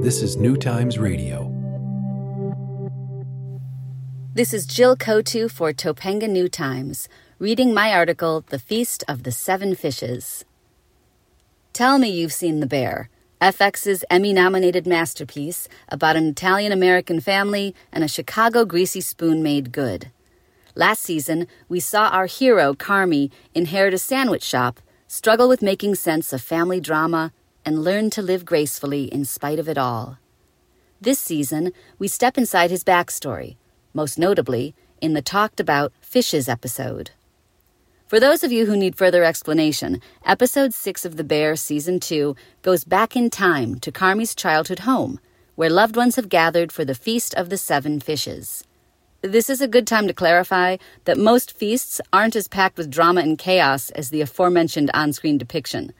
This is New Times Radio. This is Jill Kotu for Topanga New Times, reading my article, The Feast of the Seven Fishes. Tell me you've seen The Bear, FX's Emmy nominated masterpiece about an Italian American family and a Chicago greasy spoon made good. Last season, we saw our hero, Carmy, inherit a sandwich shop, struggle with making sense of family drama, and learn to live gracefully in spite of it all. This season, we step inside his backstory, most notably in the Talked About Fishes episode. For those of you who need further explanation, episode 6 of The Bear season 2 goes back in time to Carmy's childhood home, where loved ones have gathered for the Feast of the Seven Fishes. This is a good time to clarify that most feasts aren't as packed with drama and chaos as the aforementioned on screen depiction.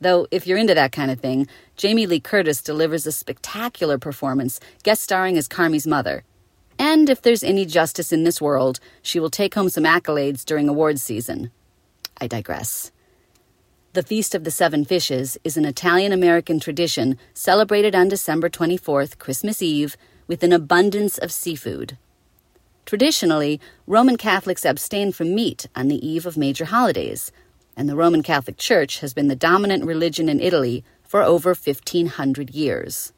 Though, if you're into that kind of thing, Jamie Lee Curtis delivers a spectacular performance, guest starring as Carmy's mother. And if there's any justice in this world, she will take home some accolades during awards season. I digress. The Feast of the Seven Fishes is an Italian American tradition celebrated on December 24th, Christmas Eve, with an abundance of seafood. Traditionally, Roman Catholics abstain from meat on the eve of major holidays, and the Roman Catholic Church has been the dominant religion in Italy for over 1500 years.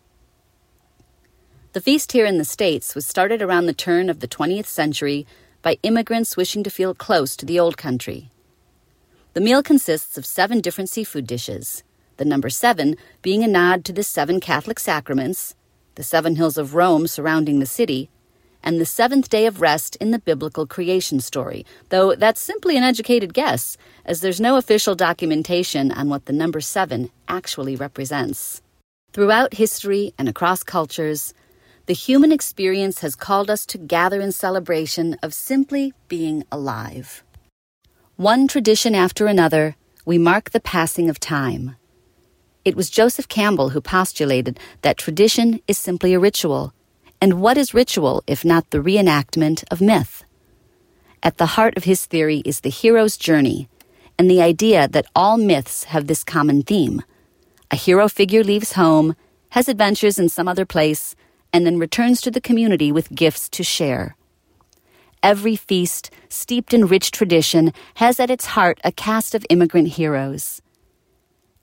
The feast here in the States was started around the turn of the 20th century by immigrants wishing to feel close to the old country. The meal consists of seven different seafood dishes, the number seven being a nod to the seven Catholic sacraments, the seven hills of Rome surrounding the city, and the seventh day of rest in the biblical creation story, though that's simply an educated guess, as there's no official documentation on what the number seven actually represents. Throughout history and across cultures, the human experience has called us to gather in celebration of simply being alive. One tradition after another, we mark the passing of time. It was Joseph Campbell who postulated that tradition is simply a ritual. And what is ritual if not the reenactment of myth? At the heart of his theory is the hero's journey and the idea that all myths have this common theme. A hero figure leaves home, has adventures in some other place, and then returns to the community with gifts to share. Every feast, steeped in rich tradition, has at its heart a cast of immigrant heroes.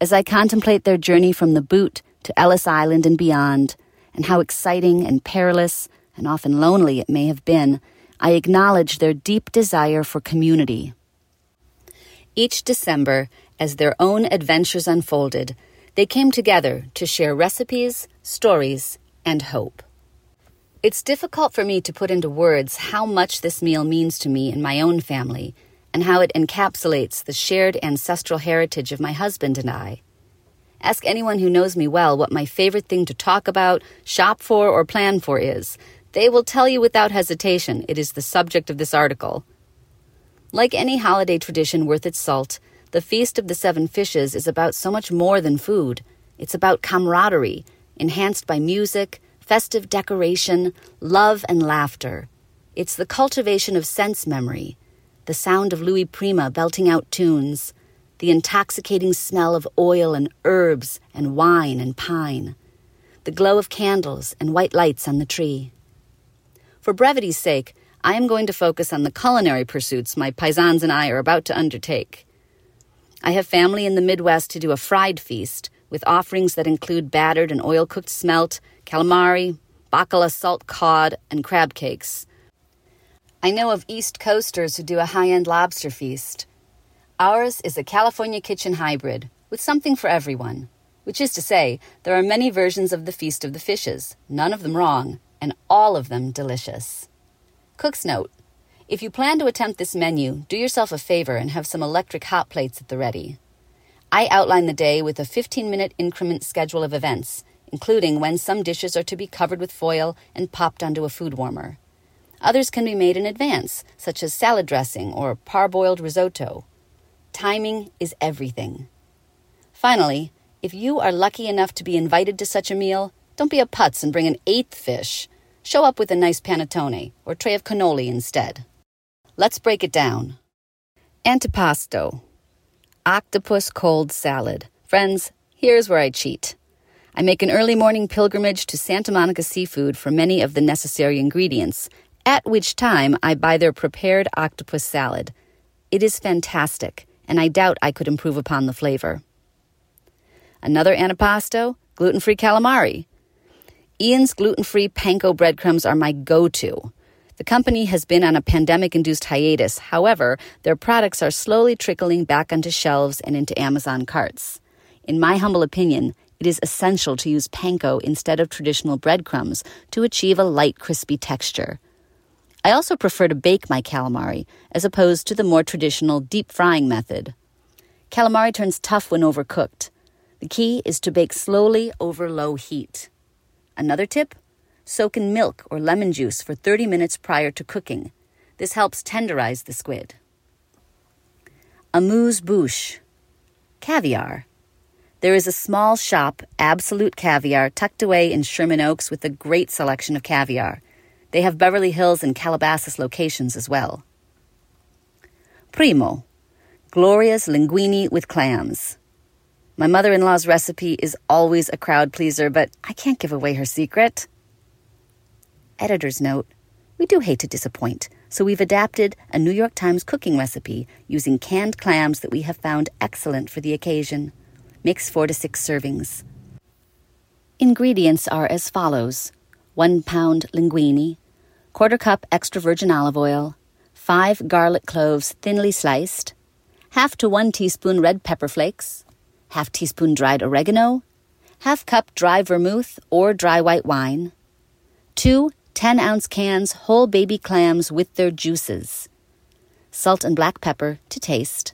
As I contemplate their journey from the boot to Ellis Island and beyond, and how exciting and perilous and often lonely it may have been, I acknowledge their deep desire for community. Each December, as their own adventures unfolded, they came together to share recipes, stories, and hope. It's difficult for me to put into words how much this meal means to me and my own family, and how it encapsulates the shared ancestral heritage of my husband and I. Ask anyone who knows me well what my favorite thing to talk about, shop for, or plan for is. They will tell you without hesitation it is the subject of this article. Like any holiday tradition worth its salt, the Feast of the Seven Fishes is about so much more than food. It's about camaraderie, enhanced by music, festive decoration, love, and laughter. It's the cultivation of sense memory, the sound of Louis Prima belting out tunes, the intoxicating smell of oil and herbs and wine and pine, the glow of candles and white lights on the tree. For brevity's sake, I am going to focus on the culinary pursuits my paisans and I are about to undertake. I have family in the Midwest to do a fried feast, with offerings that include battered and oil cooked smelt, calamari, baccala salt cod, and crab cakes. I know of East Coasters who do a high end lobster feast. Ours is a California kitchen hybrid, with something for everyone. Which is to say, there are many versions of the Feast of the Fishes, none of them wrong, and all of them delicious. Cook's note if you plan to attempt this menu, do yourself a favor and have some electric hot plates at the ready. I outline the day with a 15 minute increment schedule of events, including when some dishes are to be covered with foil and popped onto a food warmer. Others can be made in advance, such as salad dressing or parboiled risotto. Timing is everything. Finally, if you are lucky enough to be invited to such a meal, don't be a putz and bring an eighth fish. Show up with a nice panettone or tray of cannoli instead. Let's break it down. Antipasto octopus cold salad. Friends, here's where I cheat. I make an early morning pilgrimage to Santa Monica Seafood for many of the necessary ingredients, at which time I buy their prepared octopus salad. It is fantastic, and I doubt I could improve upon the flavor. Another antipasto, gluten free calamari. Ian's gluten free panko breadcrumbs are my go to. The company has been on a pandemic induced hiatus. However, their products are slowly trickling back onto shelves and into Amazon carts. In my humble opinion, it is essential to use panko instead of traditional breadcrumbs to achieve a light, crispy texture. I also prefer to bake my calamari as opposed to the more traditional deep frying method. Calamari turns tough when overcooked. The key is to bake slowly over low heat. Another tip soak in milk or lemon juice for 30 minutes prior to cooking. This helps tenderize the squid. Amuse bouche. Caviar. There is a small shop, Absolute Caviar, tucked away in Sherman Oaks with a great selection of caviar. They have Beverly Hills and Calabasas locations as well. Primo, Gloria's linguine with clams. My mother in law's recipe is always a crowd pleaser, but I can't give away her secret. Editor's note We do hate to disappoint, so we've adapted a New York Times cooking recipe using canned clams that we have found excellent for the occasion. Mix four to six servings. Ingredients are as follows 1 pound linguine, quarter cup extra virgin olive oil, 5 garlic cloves thinly sliced, half to 1 teaspoon red pepper flakes, half teaspoon dried oregano, half cup dry vermouth or dry white wine, 2 10 ounce cans whole baby clams with their juices, salt and black pepper to taste,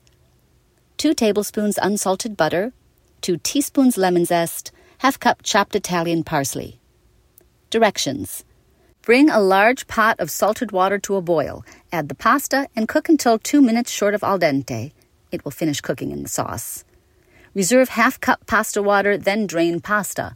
2 tablespoons unsalted butter, 2 teaspoons lemon zest, half cup chopped Italian parsley. Directions Bring a large pot of salted water to a boil, add the pasta, and cook until 2 minutes short of al dente. It will finish cooking in the sauce. Reserve half cup pasta water, then drain pasta.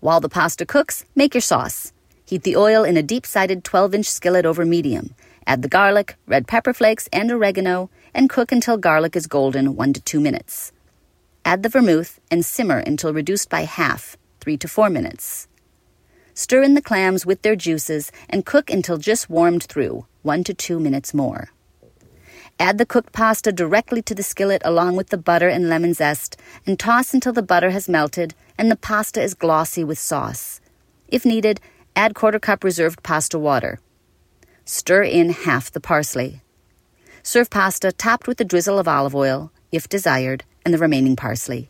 While the pasta cooks, make your sauce. Heat the oil in a deep sided 12 inch skillet over medium. Add the garlic, red pepper flakes, and oregano, and cook until garlic is golden 1 to 2 minutes. Add the vermouth and simmer until reduced by half, 3 to 4 minutes. Stir in the clams with their juices and cook until just warmed through, 1 to 2 minutes more. Add the cooked pasta directly to the skillet along with the butter and lemon zest and toss until the butter has melted and the pasta is glossy with sauce. If needed, add quarter cup reserved pasta water. Stir in half the parsley. Serve pasta topped with a drizzle of olive oil, if desired, and the remaining parsley.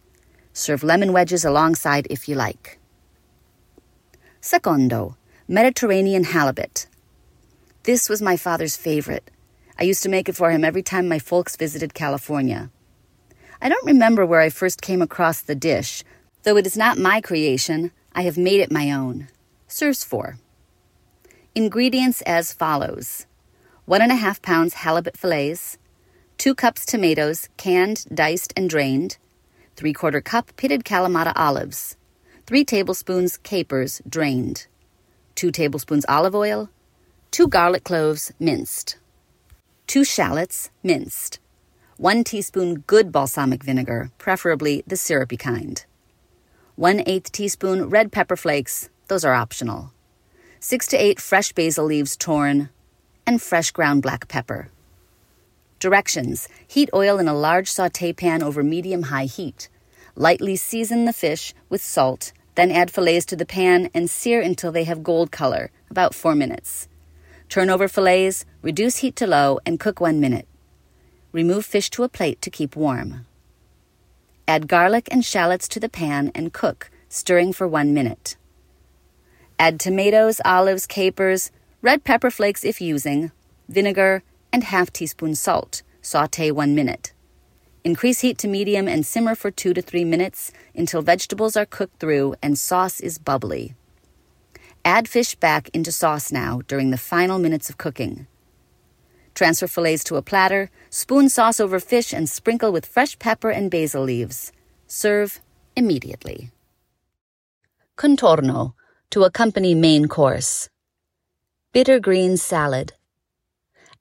Serve lemon wedges alongside if you like. Secondo, Mediterranean halibut. This was my father's favorite. I used to make it for him every time my folks visited California. I don't remember where I first came across the dish, though it is not my creation, I have made it my own. Serves for. Ingredients as follows one and a half pounds halibut fillets, 2 cups tomatoes, canned, diced, and drained, 3 quarter cup pitted Kalamata olives, 3 tablespoons capers, drained, 2 tablespoons olive oil, 2 garlic cloves, minced, 2 shallots, minced, 1 teaspoon good balsamic vinegar, preferably the syrupy kind, 1 8 teaspoon red pepper flakes, those are optional, 6 to 8 fresh basil leaves torn, and fresh ground black pepper. Directions Heat oil in a large saute pan over medium high heat. Lightly season the fish with salt, then add fillets to the pan and sear until they have gold color, about 4 minutes. Turn over fillets, reduce heat to low, and cook 1 minute. Remove fish to a plate to keep warm. Add garlic and shallots to the pan and cook, stirring for 1 minute. Add tomatoes, olives, capers, red pepper flakes if using, vinegar, and half teaspoon salt. Saute 1 minute. Increase heat to medium and simmer for 2 to 3 minutes until vegetables are cooked through and sauce is bubbly. Add fish back into sauce now during the final minutes of cooking. Transfer fillets to a platter, spoon sauce over fish, and sprinkle with fresh pepper and basil leaves. Serve immediately. Contorno to accompany main course. Bitter green salad.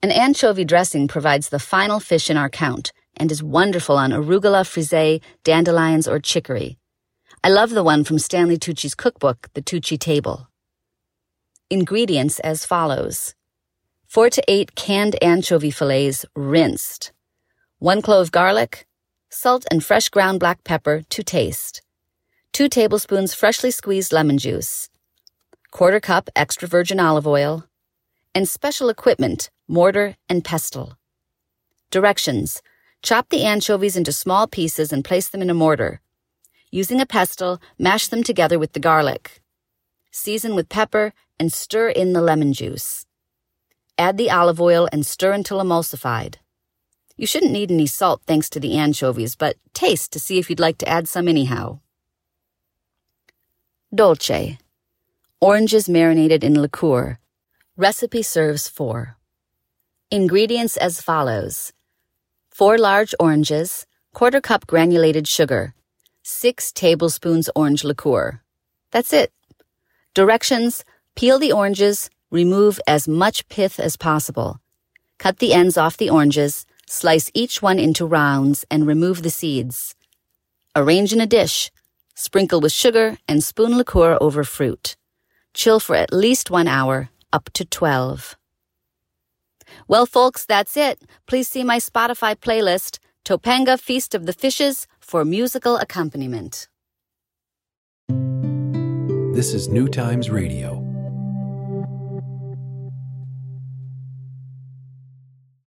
An anchovy dressing provides the final fish in our count and is wonderful on arugula, frisee, dandelions, or chicory. I love the one from Stanley Tucci's cookbook, The Tucci Table. Ingredients as follows 4 to 8 canned anchovy fillets rinsed, 1 clove garlic, salt and fresh ground black pepper to taste, 2 tablespoons freshly squeezed lemon juice, quarter cup extra virgin olive oil, and special equipment, mortar and pestle. Directions Chop the anchovies into small pieces and place them in a mortar. Using a pestle, mash them together with the garlic. Season with pepper and stir in the lemon juice. Add the olive oil and stir until emulsified. You shouldn't need any salt thanks to the anchovies, but taste to see if you'd like to add some anyhow. Dolce. Oranges marinated in liqueur. Recipe serves four. Ingredients as follows. Four large oranges, quarter cup granulated sugar, 6 tablespoons orange liqueur. That's it. Directions peel the oranges, remove as much pith as possible. Cut the ends off the oranges, slice each one into rounds, and remove the seeds. Arrange in a dish. Sprinkle with sugar and spoon liqueur over fruit. Chill for at least one hour, up to 12. Well, folks, that's it. Please see my Spotify playlist, Topanga Feast of the Fishes, for musical accompaniment. This is New Times Radio.